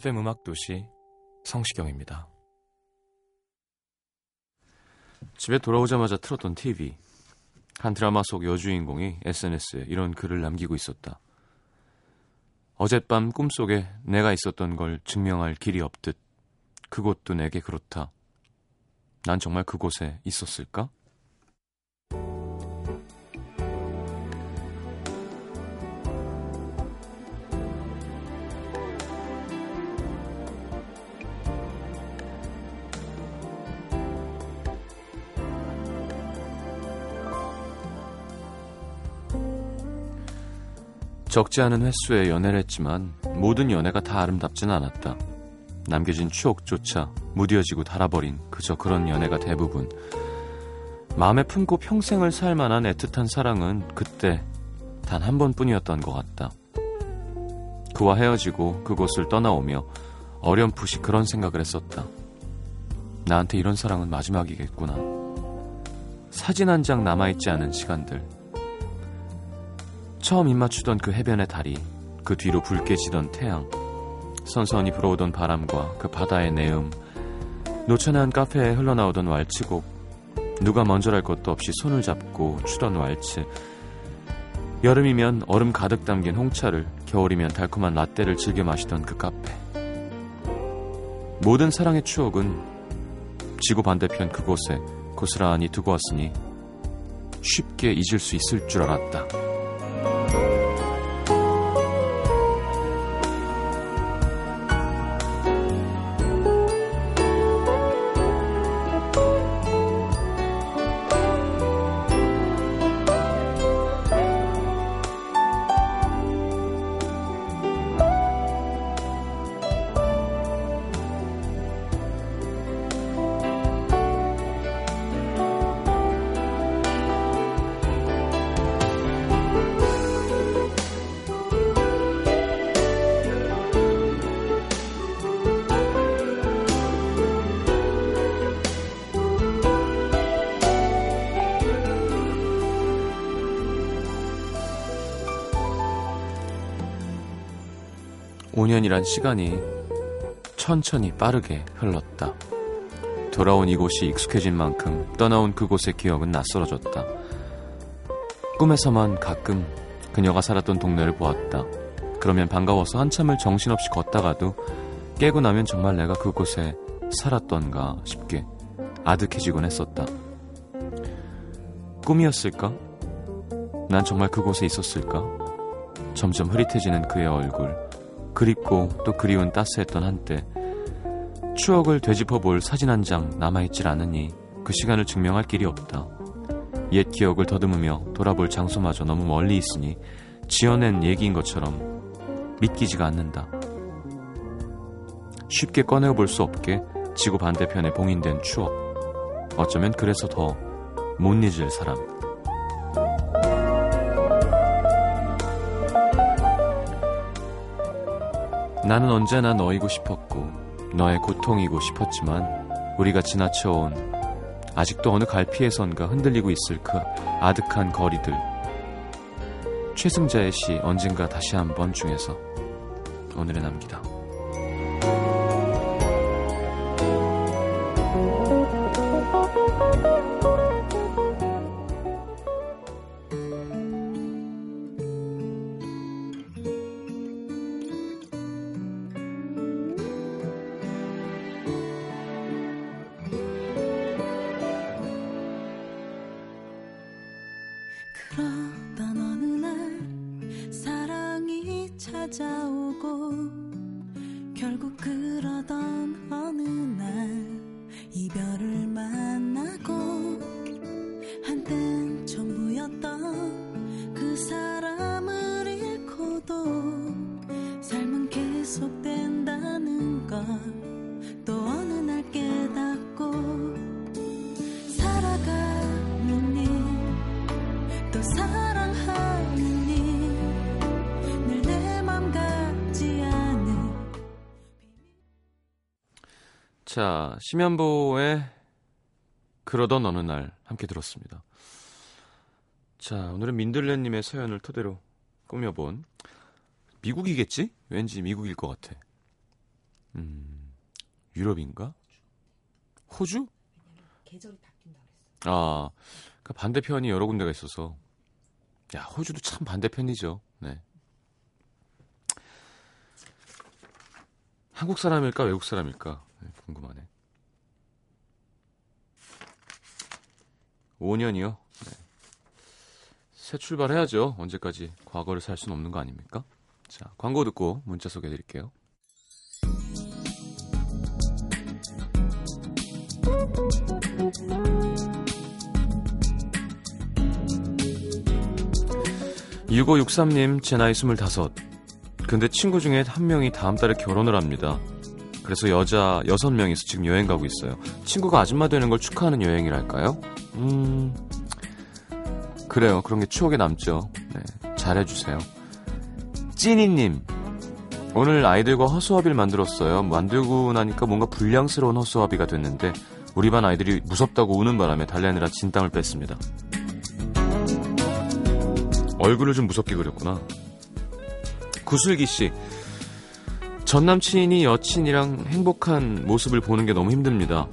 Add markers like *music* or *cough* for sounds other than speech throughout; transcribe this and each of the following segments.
FM 음악 도시 성시경입니다. 집에 돌아오자마자 틀었던 TV. 한 드라마 속 여주인공이 SNS에 이런 글을 남기고 있었다. 어젯밤 꿈속에 내가 있었던 걸 증명할 길이 없듯 그곳도 내게 그렇다. 난 정말 그곳에 있었을까? 적지 않은 횟수의 연애를 했지만 모든 연애가 다 아름답진 않았다. 남겨진 추억조차 무뎌지고 닳아버린 그저 그런 연애가 대부분. 마음에 품고 평생을 살 만한 애틋한 사랑은 그때 단 한 번뿐이었던 것 같다. 그와 헤어지고 그곳을 떠나오며 어렴풋이 그런 생각을 했었다. 나한테 이런 사랑은 마지막이겠구나. 사진 한 장 남아있지 않은 시간들. 처음 입맞추던 그 해변의 다리, 그 뒤로 붉게 지던 태양, 선선히 불어오던 바람과 그 바다의 내음, 노천한 카페에 흘러나오던 왈츠곡, 누가 먼저랄 것도 없이 손을 잡고 추던 왈츠, 여름이면 얼음 가득 담긴 홍차를, 겨울이면 달콤한 라떼를 즐겨 마시던 그 카페. 모든 사랑의 추억은 지구 반대편 그곳에 고스란히 두고 왔으니 쉽게 잊을 수 있을 줄 알았다. 오 년이란 시간이 천천히 빠르게 흘렀다. 돌아온 이곳이 익숙해진 만큼 떠나온 그곳의 기억은 낯설어졌다. 꿈에서만 가끔 그녀가 살았던 동네를 보았다. 그러면 반가워서 한참을 정신없이 걷다가도 깨고 나면 정말 내가 그곳에 살았던가 싶게 아득해지곤 했었다. 꿈이었을까? 난 정말 그곳에 있었을까? 점점 흐릿해지는 그의 얼굴. 그립고 또 그리운 따스했던 한때 추억을 되짚어 볼 사진 한 장 남아있질 않으니 그 시간을 증명할 길이 없다. 옛 기억을 더듬으며 돌아볼 장소마저 너무 멀리 있으니 지어낸 얘기인 것처럼 믿기지가 않는다. 쉽게 꺼내볼 수 없게 지구 반대편에 봉인된 추억. 어쩌면 그래서 더 못 잊을 사람. 나는 언제나 너이고 싶었고 너의 고통이고 싶었지만 우리가 지나쳐온 아직도 어느 갈피에선가 흔들리고 있을 그 아득한 거리들. 최승자의 시 언젠가 다시 한번 중에서 오늘의 남기다 자, 심연보의 그러던 어느 날 함께 들었습니다. 자, 오늘은 민들레님의 사연을 토대로 꾸며본 미국이겠지? 왠지 미국일 것 같아. 음, 유럽인가? 호주? 계절이 바뀐다 그랬어. 아, 그 반대편이 여러 군데가 있어서. 야, 호주도 참 반대편이죠. 네. 한국 사람일까, 외국 사람일까? 네, 궁금하네. 5년이요? 네. 새 출발해야죠. 언제까지 과거를 살 수는 없는 거 아닙니까? 자, 광고 듣고 문자 소개해 드릴게요. (6563님) 제 나이 (25) 근데 친구 중에 한 명이 다음 달에 결혼을 합니다 그래서 여자 여섯 명이서 지금 여행 가고 있어요. 친구가 아줌마 되는 걸 축하하는 여행이랄까요? 음, 그래요. 그런 게 추억에 남죠. 네, 잘해주세요. 찐이님, 오늘 아이들과 허수아비를 만들었어요. 만들고 나니까 뭔가 불량스러운 허수아비가 됐는데 우리 반 아이들이 무섭다고 우는 바람에 달래느라 진땀을 뺐습니다. 얼굴을 좀 무섭게 그렸구나. 구슬기 씨, 전 남친이 여친이랑 행복한 모습을 보는 게 너무 힘듭니다.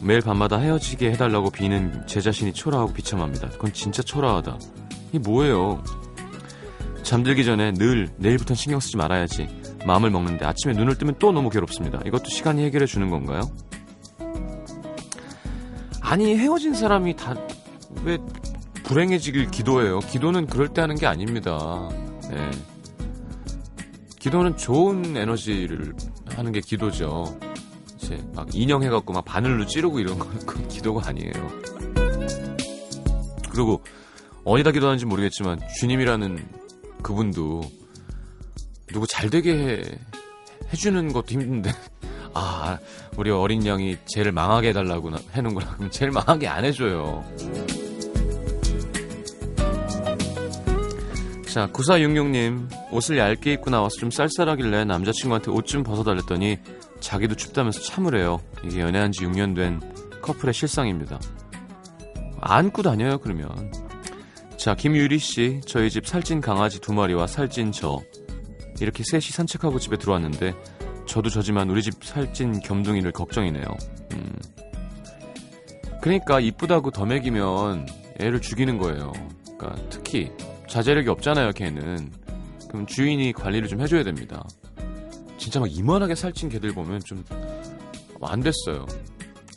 매일 밤마다 헤어지게 해달라고 비는 제 자신이 초라하고 비참합니다. 그건 진짜 초라하다. 이게 뭐예요? 잠들기 전에 늘 내일부터 신경 쓰지 말아야지. 마음을 먹는데 아침에 눈을 뜨면 또 너무 괴롭습니다. 이것도 시간이 해결해 주는 건가요? 아니 헤어진 사람이 다 왜 불행해지길 기도해요? 기도는 그럴 때 하는 게 아닙니다. 네. 기도는 좋은 에너지를 하는 게 기도죠. 이제 막 인형 해갖고 막 바늘로 찌르고 이런 건 기도가 아니에요. 그리고 어디다 기도하는지 모르겠지만 주님이라는 그분도 누구 잘 되게 해, 해주는 것도 힘든데 *laughs* 아 우리 어린 양이 쟤를 망하게 해달라고 해놓은구나 그럼 쟤를 망하게 안 해줘요. 자, 9466님, 옷을 얇게 입고 나와서 좀 쌀쌀하길래 남자친구한테 옷 좀 벗어달랬더니 자기도 춥다면서 참으래요. 이게 연애한 지 6년 된 커플의 실상입니다. 안고 다녀요, 그러면. 자, 김유리 씨, 저희 집 살찐 강아지 두 마리와 살찐 저. 이렇게 셋이 산책하고 집에 들어왔는데, 저도 저지만 우리 집 살찐 겸둥이를 걱정이네요. 음. 그러니까 이쁘다고 더 먹이면 애를 죽이는 거예요. 그러니까 특히 자제력이 없잖아요, 걔는. 그럼 주인이 관리를 좀 해줘야 됩니다. 진짜 막 이만하게 살찐 개들 보면 좀 안 됐어요.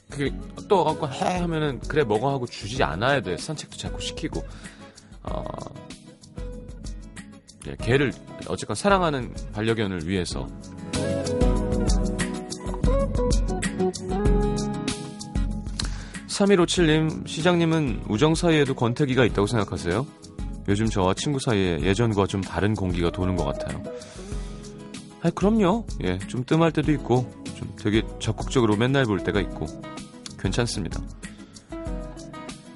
그게 또 갖고 해 하면은 그래 먹어 하고 주지 않아야 돼. 산책도 자꾸 시키고. 어, 예, 개를 어쨌건 사랑하는 반려견을 위해서. (3157님) 시장님은 우정 사이에도 권태기가 있다고 생각하세요? 요즘 저와 친구 사이에 예전과 좀 다른 공기가 도는 것 같아요. 아, 그럼요. 예, 좀 뜸할 때도 있고, 좀 되게 적극적으로 맨날 볼 때가 있고, 괜찮습니다.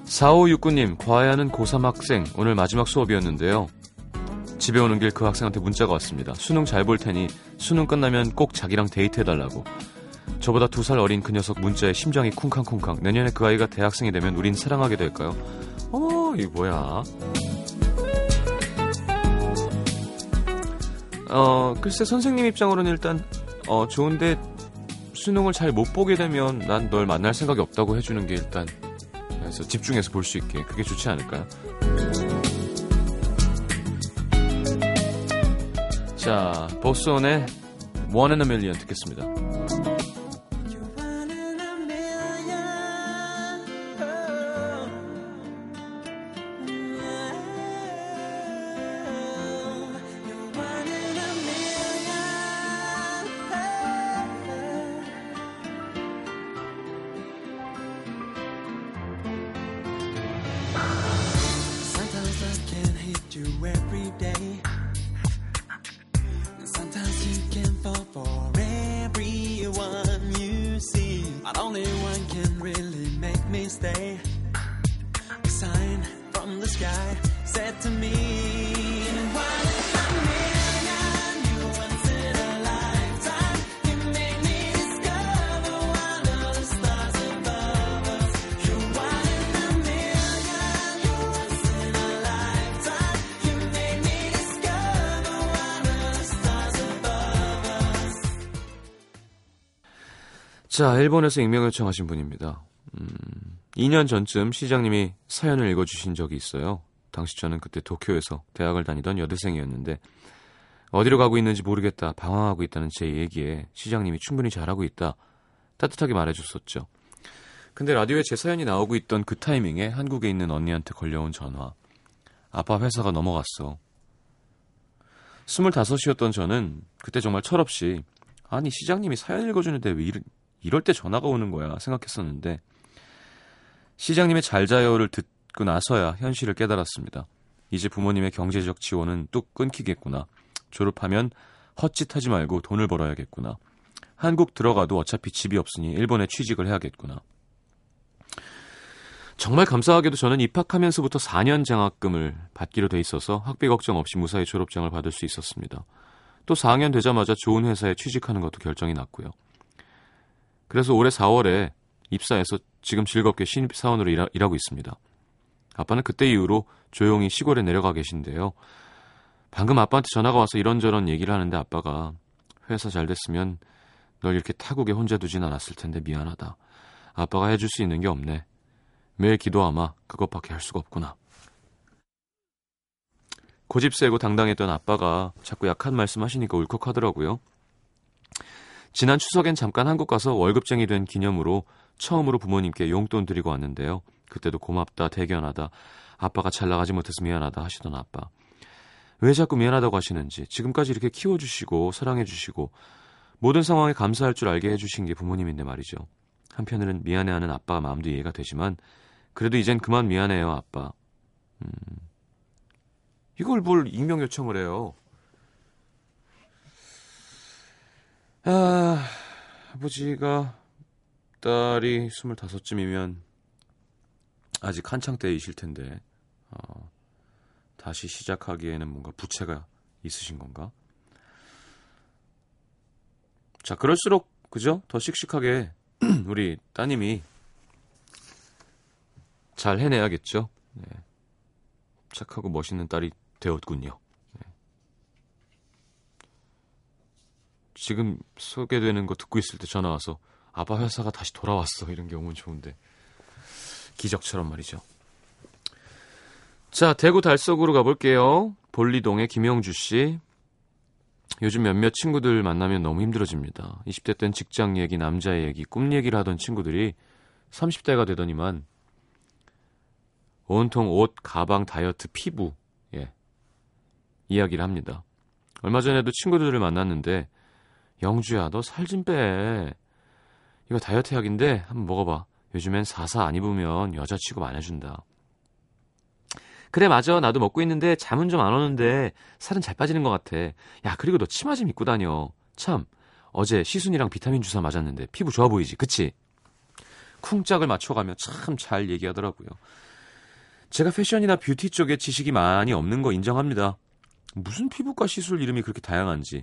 4569님, 과외하는 고3 학생, 오늘 마지막 수업이었는데요. 집에 오는 길 그 학생한테 문자가 왔습니다. 수능 잘 볼 테니 수능 끝나면 꼭 자기랑 데이트해달라고. 저보다 두 살 어린 그 녀석 문자에 심장이 쿵쾅쿵쾅. 내년에 그 아이가 대학생이 되면 우린 사랑하게 될까요? 어, 이게 뭐야. 어, 글쎄 선생님 입장으로는 일단 어, 좋은데 수능을 잘 못 보게 되면 난 널 만날 생각이 없다고 해주는 게 일단 그래서 집중해서 볼 수 있게 그게 좋지 않을까요? 자, 보스온의 One in a Million 듣겠습니다. 자, 일본에서 익명 요청하신 분입니다. 음, 2년 전쯤 시장님이 사연을 읽어주신 적이 있어요. 당시 저는 그때 도쿄에서 대학을 다니던 여대생이었는데 어디로 가고 있는지 모르겠다, 방황하고 있다는 제 얘기에 시장님이 충분히 잘하고 있다, 따뜻하게 말해줬었죠. 근데 라디오에 제 사연이 나오고 있던 그 타이밍에 한국에 있는 언니한테 걸려온 전화. 아빠 회사가 넘어갔어. 25이었던 저는 그때 정말 철없이 아니 시장님이 사연 읽어주는데 왜 이럴, 때 전화가 오는 거야 생각했었는데 시장님의 잘 자요를 듣고 나서야 현실을 깨달았습니다. 이제 부모님의 경제적 지원은 뚝 끊기겠구나. 졸업하면 헛짓하지 말고 돈을 벌어야겠구나. 한국 들어가도 어차피 집이 없으니 일본에 취직을 해야겠구나. 정말 감사하게도 저는 입학하면서부터 4년 장학금을 받기로 돼 있어서 학비 걱정 없이 무사히 졸업장을 받을 수 있었습니다. 또 4학년 되자마자 좋은 회사에 취직하는 것도 결정이 났고요. 그래서 올해 4월에 입사해서 지금 즐겁게 신입사원으로 일하, 일하고 있습니다. 아빠는 그때 이후로 조용히 시골에 내려가 계신데요. 방금 아빠한테 전화가 와서 이런저런 얘기를 하는데 아빠가 회사 잘 됐으면 널 이렇게 타국에 혼자 두진 않았을 텐데 미안하다. 아빠가 해줄 수 있는 게 없네. 매일 기도하마 그것밖에 할 수가 없구나. 고집 세고 당당했던 아빠가 자꾸 약한 말씀 하시니까 울컥하더라고요. 지난 추석엔 잠깐 한국 가서 월급쟁이 된 기념으로 처음으로 부모님께 용돈 드리고 왔는데요. 그때도 고맙다, 대견하다, 아빠가 잘 나가지 못해서 미안하다 하시던 아빠. 왜 자꾸 미안하다고 하시는지, 지금까지 이렇게 키워주시고, 사랑해주시고, 모든 상황에 감사할 줄 알게 해주신 게 부모님인데 말이죠. 한편으로는 미안해하는 아빠 마음도 이해가 되지만, 그래도 이젠 그만 미안해요, 아빠. 음. 이걸 뭘 익명 요청을 해요? 아, 아버지가 딸이 25쯤이면 아직 한창 때이실 텐데, 어, 다시 시작하기에는 뭔가 부채가 있으신 건가? 자, 그럴수록, 그죠? 더 씩씩하게 *clears throat* 우리 따님이 잘 해내야겠죠? 네. 착하고 멋있는 딸이 되었군요. 네. 지금 소개되는 거 듣고 있을 때 전화 와서 아빠 회사가 다시 돌아왔어 이런 경우는 좋은데 기적처럼 말이죠. 자 대구 달서구로 가볼게요. 볼리동의 김영주 씨. 요즘 몇몇 친구들 만나면 너무 힘들어집니다. 20대 땐 직장 얘기, 남자 얘기, 꿈 얘기를 하던 친구들이 30대가 되더니만 온통 옷, 가방, 다이어트, 피부, 예, 이야기를 합니다. 얼마 전에도 친구들을 만났는데, 영주야, 너 살 좀 빼. 이거 다이어트 약인데, 한번 먹어봐. 요즘엔 사사 안 입으면 여자 취급 안 해준다. 그래, 맞아. 나도 먹고 있는데, 잠은 좀 안 오는데, 살은 잘 빠지는 것 같아. 야, 그리고 너 치마 좀 입고 다녀. 참, 어제 시순이랑 비타민 주사 맞았는데, 피부 좋아 보이지? 그치? 쿵짝을 맞춰가며 참 잘 얘기하더라고요. 제가 패션이나 뷰티 쪽에 지식이 많이 없는 거 인정합니다. 무슨 피부과 시술 이름이 그렇게 다양한지.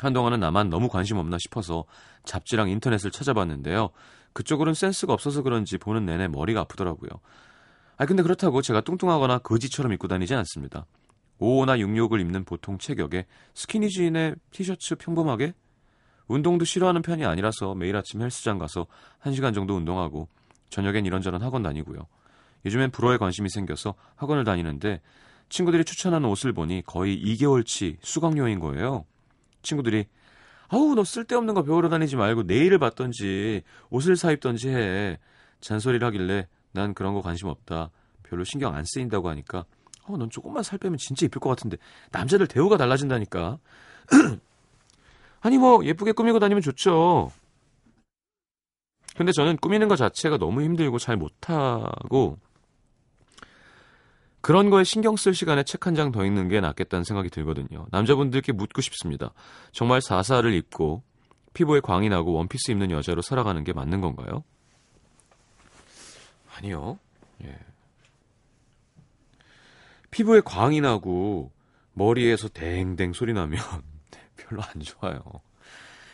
한동안은 나만 너무 관심 없나 싶어서 잡지랑 인터넷을 찾아봤는데요. 그쪽으로는 센스가 없어서 그런지 보는 내내 머리가 아프더라고요. 아 근데 그렇다고 제가 뚱뚱하거나 거지처럼 입고 다니지 않습니다. 55나 66을 입는 보통 체격에 스키니진에 티셔츠 평범하게 운동도 싫어하는 편이 아니라서 매일 아침 헬스장 가서 1시간 정도 운동하고 저녁엔 이런저런 학원 다니고요. 요즘엔 불어에 관심이 생겨서 학원을 다니는데 친구들이 추천하는 옷을 보니 거의 2개월치 수강료인 거예요. 친구들이 아우 너 쓸데없는 거 배우러 다니지 말고 내일을 받던지 옷을 사 입던지 해. 잔소리를 하길래 난 그런 거 관심 없다. 별로 신경 안 쓰인다고 하니까 어, 넌 조금만 살 빼면 진짜 이쁠 것 같은데 남자들 대우가 달라진다니까. *clears throat* 아니 뭐 예쁘게 꾸미고 다니면 좋죠. 근데 저는 꾸미는 것 자체가 너무 힘들고 잘 못하고 그런 거에 신경 쓸 시간에 책 한 장 더 읽는 게 낫겠다는 생각이 들거든요. 남자분들께 묻고 싶습니다. 정말 사사를 입고 피부에 광이 나고 원피스 입는 여자로 살아가는 게 맞는 건가요? 아니요. 예. 피부에 광이 나고 머리에서 댕댕 소리 나면 *laughs* 별로 안 좋아요.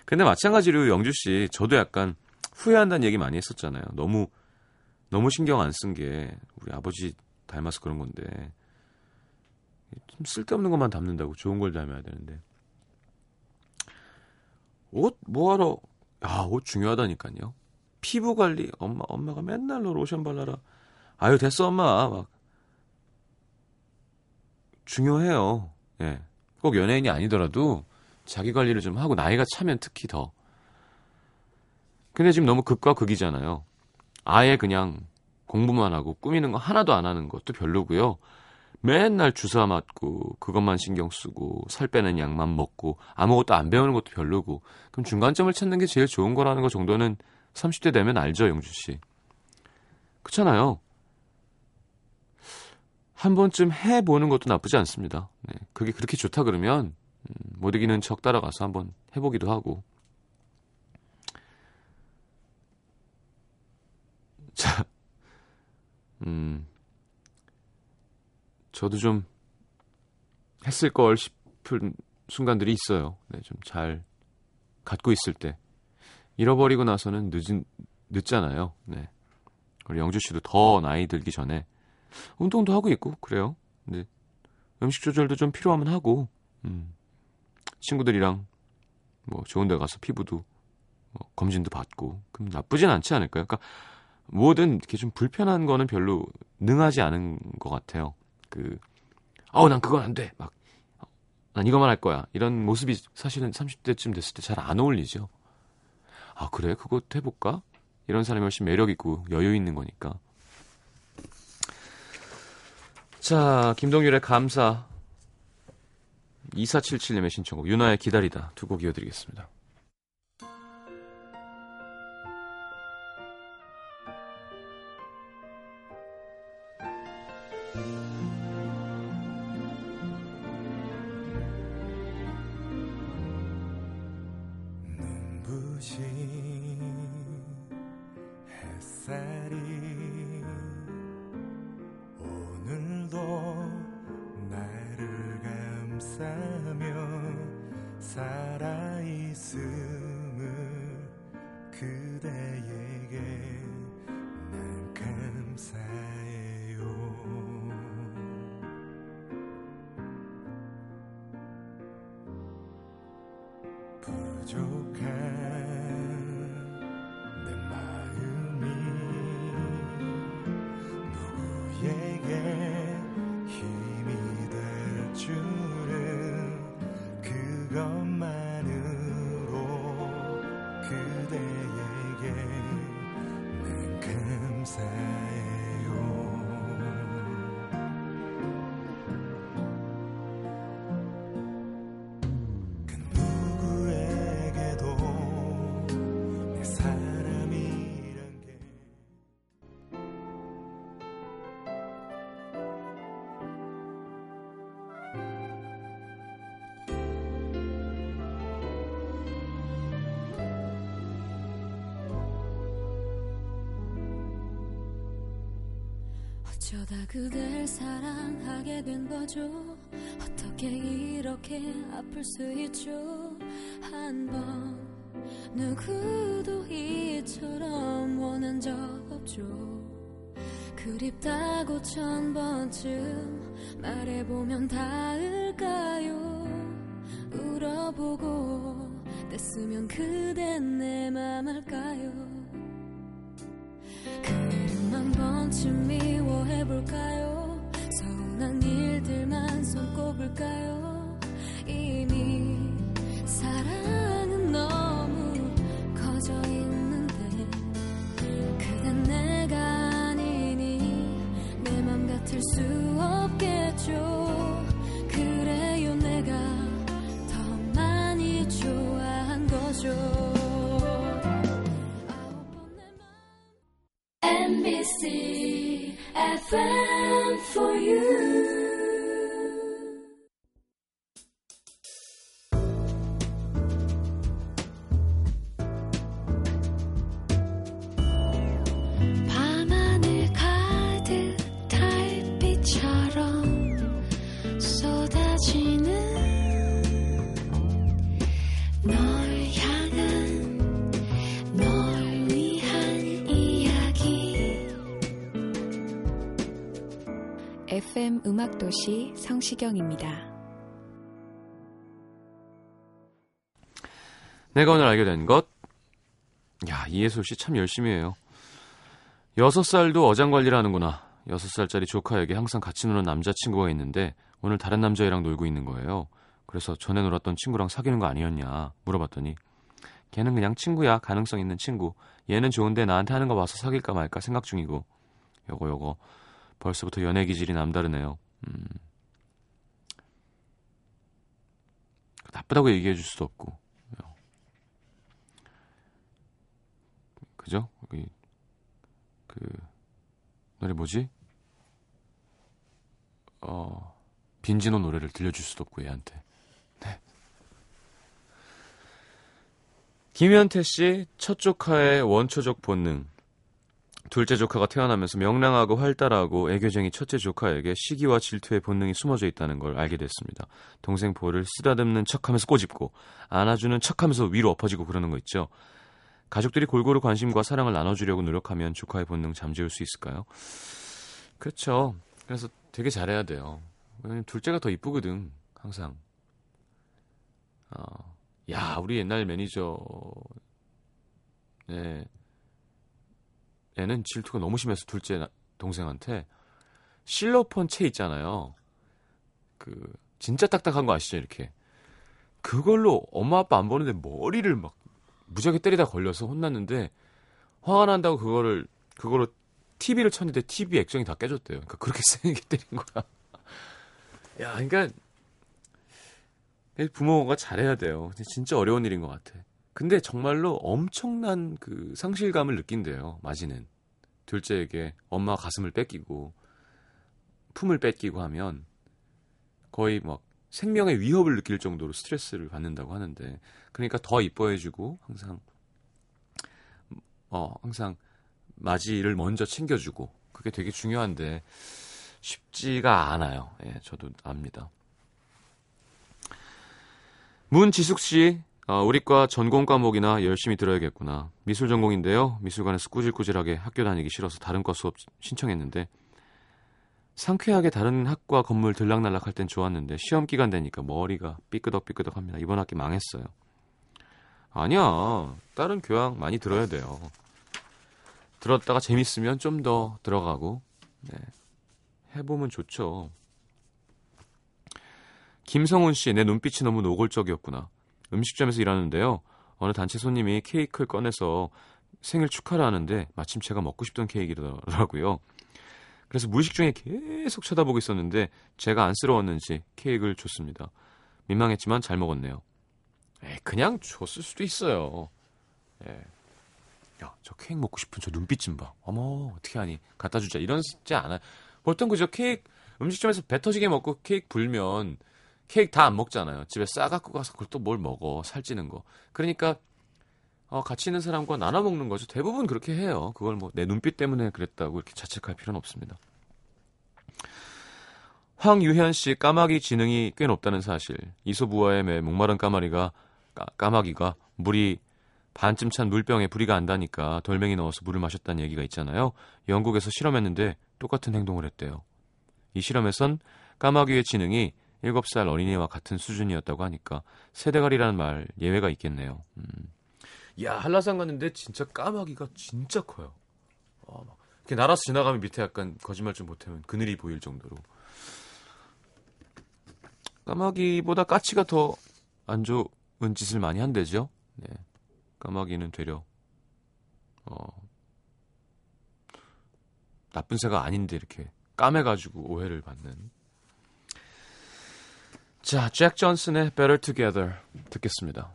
근데 마찬가지로 영주 씨, 저도 약간 후회한다는 얘기 많이 했었잖아요. 너무 너무 신경 안 쓴 게 우리 아버지 닮아서 그런 건데 좀 쓸데없는 것만 담는다고 좋은 걸 닮아야 되는데 옷 뭐하러 아옷 중요하다니까요. 피부 관리 엄마 엄마가 맨날 너 로션 발라라. 아유 됐어 엄마 막 중요해요. 예. 꼭 연예인이 아니더라도 자기 관리를 좀 하고 나이가 차면 특히 더. 근데 지금 너무 극과 극이잖아요. 아예 그냥 공부만 하고 꾸미는 거 하나도 안 하는 것도 별로고요. 맨날 주사 맞고 그것만 신경 쓰고 살 빼는 약만 먹고 아무것도 안 배우는 것도 별로고 그럼 중간점을 찾는 게 제일 좋은 거라는 거 정도는 30대 되면 알죠, 영주 씨. 그렇잖아요. 한 번쯤 해 보는 것도 나쁘지 않습니다. 네, 그게 그렇게 좋다 그러면 음, 못 이기는 척 따라가서 한번 해 보기도 하고. 자, 음, 저도 좀 했을 걸 싶은 순간들이 있어요. 네, 좀 잘 갖고 있을 때 잃어버리고 나서는 늦은 늦잖아요. 네, 우리 영주 씨도 더 나이 들기 전에 운동도 하고 있고 그래요. 근데 음식 조절도 좀 필요하면 하고 음, 친구들이랑 뭐 좋은 데 가서 피부도 뭐 검진도 받고 그럼 나쁘진 않지 않을까요? 그러니까 뭐든 이렇게 좀 불편한 거는 별로 능하지 않은 것 같아요. 그, 어, 난 그건 안 돼. 막, 어, 난 이거만 할 거야. 이런 모습이 사실은 30대쯤 됐을 때 잘 안 어울리죠. 아, 그래? 그거 해볼까? 이런 사람이 훨씬 매력있고 여유 있는 거니까. 자, 김동률의 감사. 2477님의 신청곡, 유나의 기다리다. 두 곡 이어드리겠습니다. 부족한 어쩌다 그댈 사랑하게 된 거죠? 어떻게 이렇게 아플 수 있죠? 한 번 누구도 이처럼 원한 적 없죠. 그립다고 천 번쯤 말해보면 닿을까요? 울어보고 뗐으면 그댄 내 맘 알까요 한 번쯤 미워해볼까요? 서운한 일들만 손꼽을까요? 이미 사랑은 너무 커져 있는데 그댄 내가 아니니 내 맘 같을 수 없겠죠 그래요 내가 더 많이 좋아한 거죠 FM for you. 도시 성시경입니다. 내가 오늘 알게 된 것. 야, 이예솔 씨 참 열심히 해요. 여섯 살도 어장 관리를 하는구나. 여섯 살짜리 조카에게 항상 같이 노는 남자친구가 있는데 오늘 다른 남자애랑 놀고 있는 거예요. 그래서 전에 놀았던 친구랑 사귀는 거 아니었냐 물어봤더니 걔는 그냥 친구야. 가능성 있는 친구. 얘는 좋은데 나한테 하는 거 봐서 사귈까 말까 생각 중이고. 요거 요거 벌써부터 연애 기질이 남다르네요. 음. 나쁘다고 얘기해 줄 수도 없고. 그죠? 여기 그 노래 뭐지? 어 빈지노 노래를 들려줄 수도 없고 얘한테. 네. 김현태 씨 첫 조카의 원초적 본능. 둘째 조카가 태어나면서 명랑하고 활달하고 애교쟁이 첫째 조카에게 시기와 질투의 본능이 숨어져 있다는 걸 알게 됐습니다. 동생 볼을 쓰다듬는 척하면서 꼬집고 안아주는 척하면서 위로 엎어지고 그러는 거 있죠. 가족들이 골고루 관심과 사랑을 나눠주려고 노력하면 조카의 본능 잠재울 수 있을까요? 그렇죠. 그래서 되게 잘해야 돼요. 왜냐면 둘째가 더 이쁘거든, 항상. 어, 야, 우리 옛날 매니저, 네, 애는 질투가 너무 심해서 둘째 나- 동생한테 실로폰 채 있잖아요. 그, 진짜 딱딱한 거 아시죠, 이렇게. 그걸로 엄마 아빠 안 보는데 머리를 막 무지하게 때리다 걸려서 혼났는데 화가 난다고 그거를 그거로 TV를 쳤는데 TV 액정이 다 깨졌대요. 그러니까 그렇게 *laughs* 세게 때린 거야. 야, 그러니까 부모가 잘해야 돼요. 진짜 어려운 일인 것 같아. 근데 정말로 엄청난 그 상실감을 느낀대요. 마지는 둘째에게 엄마 가슴을 뺏기고 품을 뺏기고 하면 거의 막 생명의 위협을 느낄 정도로 스트레스를 받는다고 하는데 그러니까 더 이뻐해주고 항상 어 항상 맞이를 먼저 챙겨주고 그게 되게 중요한데 쉽지가 않아요. 예, 저도 압니다. 문지숙 씨, 어, 우리과 전공 과목이나 열심히 들어야겠구나. 미술 전공인데요. 미술관에서 꾸질꾸질하게 학교 다니기 싫어서 다른 과 수업 신청했는데 상쾌하게 다른 학과 건물 들락날락 할 땐 좋았는데 시험 기간 되니까 머리가 삐끄덕삐끄덕 합니다. 이번 학기 망했어요. 아니야. 다른 교양 많이 들어야 돼요. 들었다가 재밌으면 좀 더 들어가고 네. 해보면 좋죠. 김성훈 씨, 내 눈빛이 너무 노골적이었구나. 음식점에서 일하는데요. 어느 단체 손님이 케이크를 꺼내서 생일 축하를 하는데 마침 제가 먹고 싶던 케이크더라고요. 그래서 무의식 중에 계속 쳐다보고 있었는데 제가 안쓰러웠는지 케이크를 줬습니다. 민망했지만 잘 먹었네요. 에이, 그냥 줬을 수도 있어요. 예. 야, 저 케이크 먹고 싶은 저 눈빛 좀 봐. 어머, 어떻게 하니? 갖다 주자. 이런 지 않아요. 보통 그저 케이크 음식점에서 배 터지게 먹고 케이크 불면 케이크 다 안 먹잖아요. 집에 싸갖고 가서 그걸 또 뭘 먹어. 살찌는 거. 그러니까 어, 같이 있는 사람과 나눠 먹는 거죠. 대부분 그렇게 해요. 그걸 뭐 내 눈빛 때문에 그랬다고 이렇게 자책할 필요는 없습니다. 황유현 씨 까마귀 지능이 꽤 높다는 사실. 이소부화의 매 목마른 까마리가 까, 까마귀가 물이 반쯤 찬 물병에 부리가 안다니까 돌멩이 넣어서 물을 마셨다는 얘기가 있잖아요. 영국에서 실험했는데 똑같은 행동을 했대요. 이 실험에선 까마귀의 지능이 7살 어린이와 같은 수준이었다고 하니까 세대갈이라는 말 예외가 있겠네요. 음. 야 한라산 갔는데 진짜 까마귀가 진짜 커요. 와, 막 이렇게 날아서 지나가면 밑에 약간 거짓말 좀 못하면 그늘이 보일 정도로. 까마귀보다 까치가 더 안 좋은 짓을 많이 한대죠. 네. 까마귀는 되려 어, 나쁜 새가 아닌데 이렇게 까매가지고 오해를 받는. 자, 잭 존슨의 Better Together 듣겠습니다.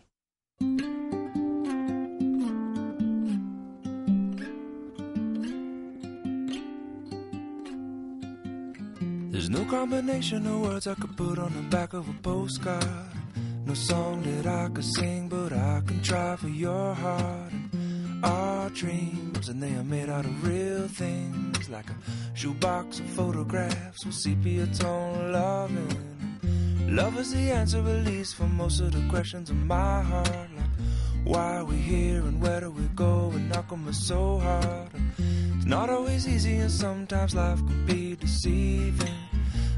There's no combination of words I could put on the back of a postcard. No song that I could sing, but I can try for your heart. And our dreams, and they are made out of real things, like a shoebox of photographs with sepia tone loving. Love is the answer, at least, for most of the questions in my heart. Like, why are we here and where do we go? And knock on us so hard. It's not always easy, and sometimes life can be deceiving.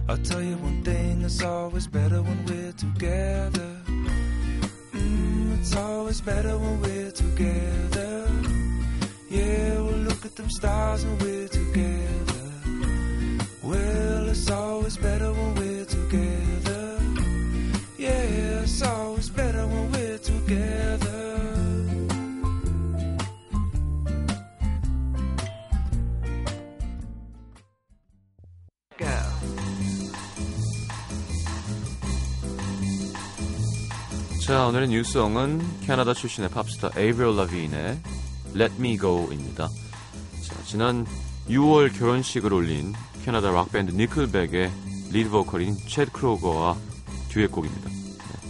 I'll tell you one thing, it's always better when we're together. Mm, it's always better when we're together. Yeah, we'll look at them stars and we're 오늘의 new song은 캐나다 출신의 팝스타 에이브릴 라빈의 Let Me Go입니다. 자, 지난 6월 결혼식을 올린 캐나다 락밴드 니클백의 리드 보컬인 체드 크로거와 듀엣곡입니다. 네.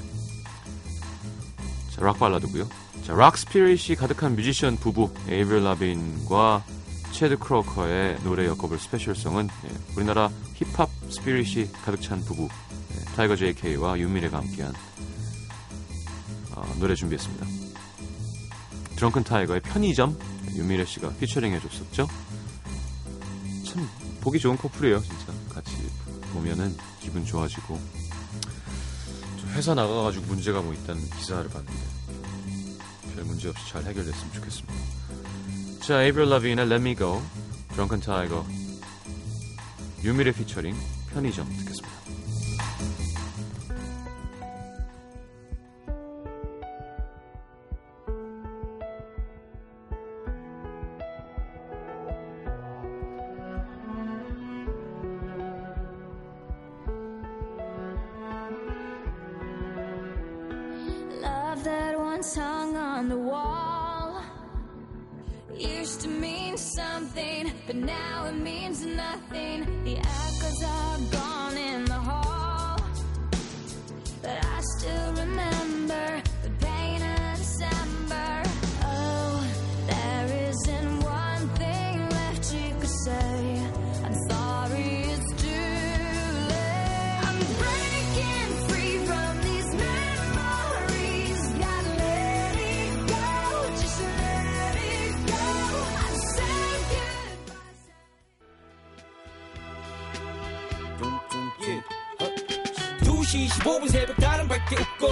자, 락 발라드고요. 자, 락 spirit이 가득한 뮤지션 부부 에이브릴 라빈과 체드 크로거의 노래 엮어볼 special song은 예, 우리나라 힙합 spirit이 가득 찬 부부 예, 타이거 JK와 윤미래가 함께한 어, 노래 준비했습니다. 드렁큰 타이거의 편의점 윤미래 씨가 피처링 해줬었죠. 참 보기 좋은 커플이에요, 진짜. 같이 보면은 기분 좋아지고. 저 회사 나가가지고 문제가 뭐 있다는 기사를 봤는데 별 문제 없이 잘 해결됐으면 좋겠습니다. 자, 에이브릴 라빈의 Let Me Go, 드렁큰 타이거, 윤미래 피처링 편의점 듣겠습니다. 2시 15분 새벽 다른 밝게 웃고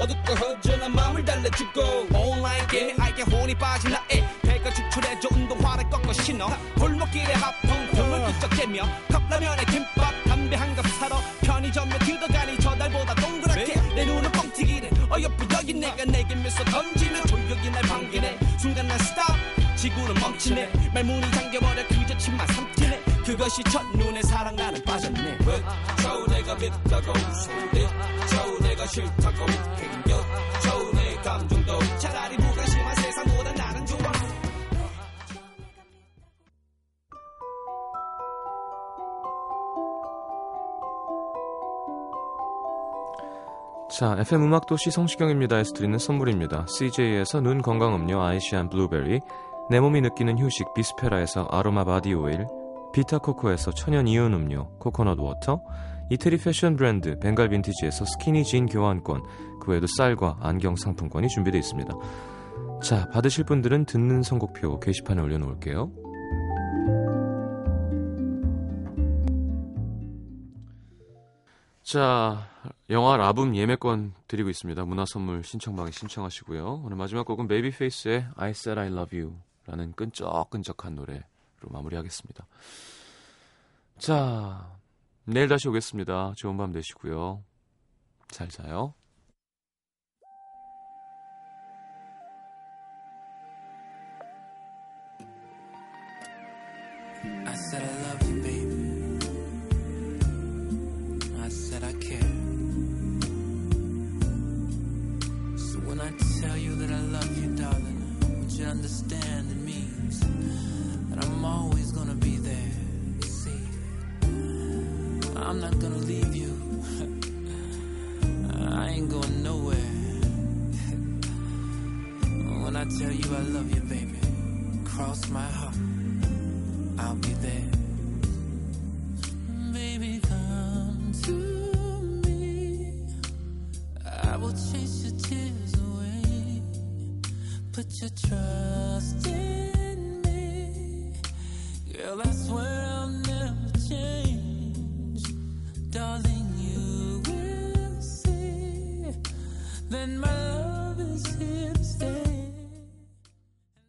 어둡고 허전한 마음을 달래주고 온라인 게임에 아예 혼이 빠진 나의 배가 축출해져 운동화를 꺾어 신어. 골목길에 하품 등을 끄적대며 컵라면에 김밥 담배 한 갑 사러 편의점에 들어가니 저 달보다 동그랗게. 내 눈은 뻥튀기네. 어여쁜 여기 내가 내게 미소 던지면 조력이 날 반기네. 순간 난 스탑 지구는 멈추네. 말문이 잠겨버려 그저 침만 삼키네. 그것이 첫눈에 사랑 나는 빠졌네. 저 손대 저 내가 싫다고 행겨 저내 감정도 차라리 무관심한 세상보다 나는 좋아. 자, FM 음악도시 성시경입니다에서 드리는 선물입니다. CJ에서 눈 건강 음료 아이시안 블루베리, 내 몸이 느끼는 휴식 비스페라에서 아로마 바디 오일, 비타코코에서 천연 이온 음료 코코넛 워터, 이태리 패션 브랜드 벵갈 빈티지에서 스키니 진 교환권, 그 외에도 쌀과 안경 상품권이 준비되어 있습니다. 자, 받으실 분들은 듣는 선곡표 게시판에 올려놓을게요. 자, 영화 라붐 예매권 드리고 있습니다. 문화선물 신청방에 신청하시고요. 오늘 마지막 곡은 베이비페이스의 I Said I Love You 라는 끈적끈적한 노래로 마무리하겠습니다. 자, 내일 다시 오겠습니다. 좋은 밤 되시고요. 잘 자요. I said